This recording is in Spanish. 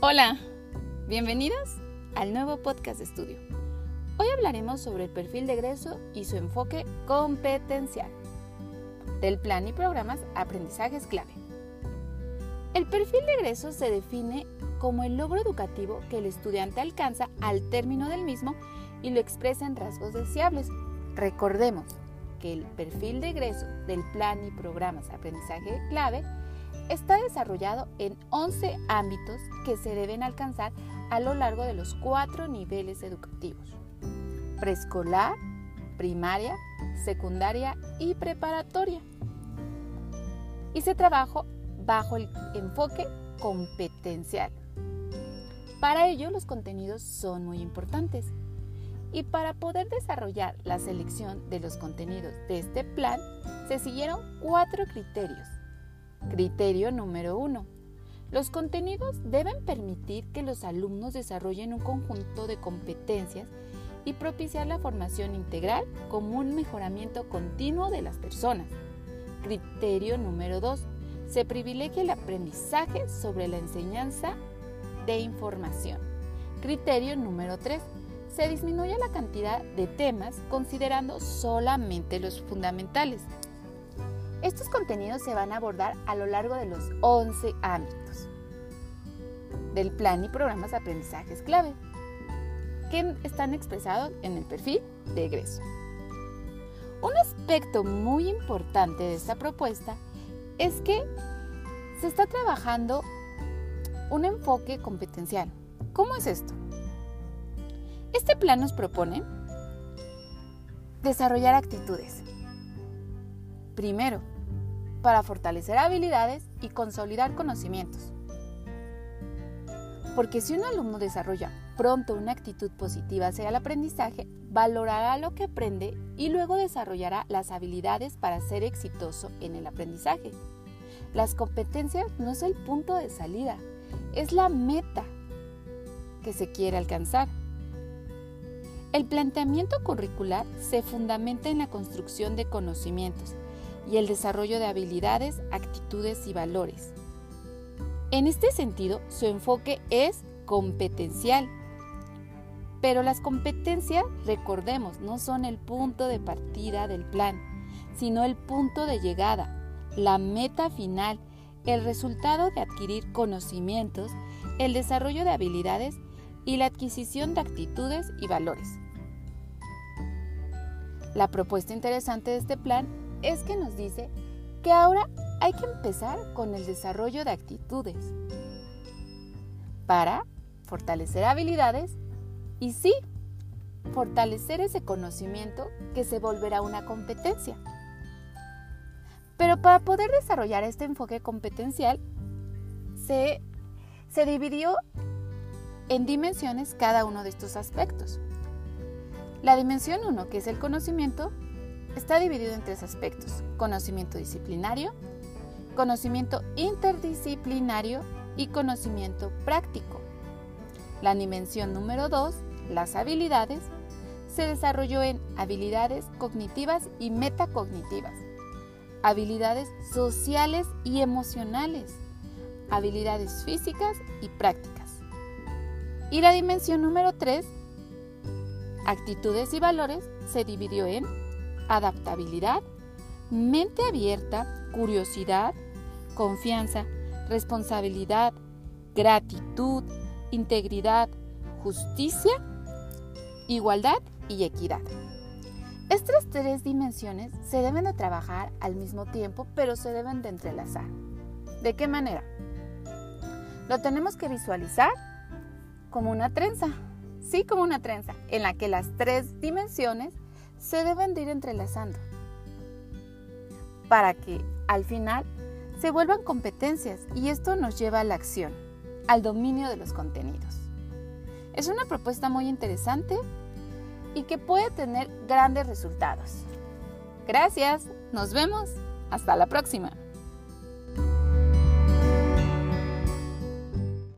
Hola, bienvenidos al nuevo podcast de estudio. Hoy hablaremos sobre el perfil de egreso y su enfoque competencial del plan y programas aprendizajes clave. El perfil de egreso se define como el logro educativo que el estudiante alcanza al término del mismo y lo expresa en rasgos deseables. Recordemos que el perfil de egreso del plan y programas aprendizaje clave está desarrollado en 11 ámbitos que se deben alcanzar a lo largo de los cuatro niveles educativos. Preescolar, primaria, secundaria y preparatoria. Y se trabaja bajo el enfoque competencial. Para ello los contenidos son muy importantes. Y para poder desarrollar la selección de los contenidos de este plan, se siguieron cuatro criterios Criterio número uno. Los contenidos deben permitir que los alumnos desarrollen un conjunto de competencias y propiciar la formación integral como un mejoramiento continuo de las personas. Criterio número 2. Se privilegia el aprendizaje sobre la enseñanza de información. Criterio número 3. Se disminuye la cantidad de temas considerando solamente los fundamentales. Estos contenidos se van a abordar a lo largo de los 11 ámbitos del plan y programas de aprendizajes clave que están expresados en el perfil de egreso. Un aspecto muy importante de esta propuesta es que se está trabajando un enfoque competencial. ¿Cómo es esto? Este plan nos propone desarrollar actitudes Primero, para fortalecer habilidades y consolidar conocimientos. Porque si un alumno desarrolla pronto una actitud positiva hacia el aprendizaje, valorará lo que aprende y luego desarrollará las habilidades para ser exitoso en el aprendizaje. Las competencias no es el punto de salida, es la meta que se quiere alcanzar. El planteamiento curricular se fundamenta en la construcción de conocimientos y el desarrollo de habilidades, actitudes y valores. En este sentido, su enfoque es competencial. Pero las competencias, recordemos, no son el punto de partida del plan, sino el punto de llegada, la meta final, el resultado de adquirir conocimientos, el desarrollo de habilidades y la adquisición de actitudes y valores. La propuesta interesante de este plan es que nos dice que ahora hay que empezar con el desarrollo de actitudes para fortalecer habilidades y sí, fortalecer ese conocimiento que se volverá una competencia. Pero para poder desarrollar este enfoque competencial, se, se dividió en dimensiones cada uno de estos aspectos. La dimensión 1, que es el conocimiento, está dividido en tres aspectos, conocimiento disciplinario, conocimiento interdisciplinario y conocimiento práctico. La dimensión número dos, las habilidades, se desarrolló en habilidades cognitivas y metacognitivas, habilidades sociales y emocionales, habilidades físicas y prácticas. Y la dimensión número 3, actitudes y valores, se dividió en adaptabilidad, mente abierta, curiosidad, confianza, responsabilidad, gratitud, integridad, justicia, igualdad y equidad. Estas tres dimensiones se deben de trabajar al mismo tiempo, pero se deben de entrelazar. ¿De qué manera? Lo tenemos que visualizar como una trenza, sí, como una trenza, en la que las tres dimensiones se deben de ir entrelazando para que al final se vuelvan competencias y esto nos lleva a la acción, al dominio de los contenidos. Es una propuesta muy interesante y que puede tener grandes resultados. Gracias, nos vemos, hasta la próxima.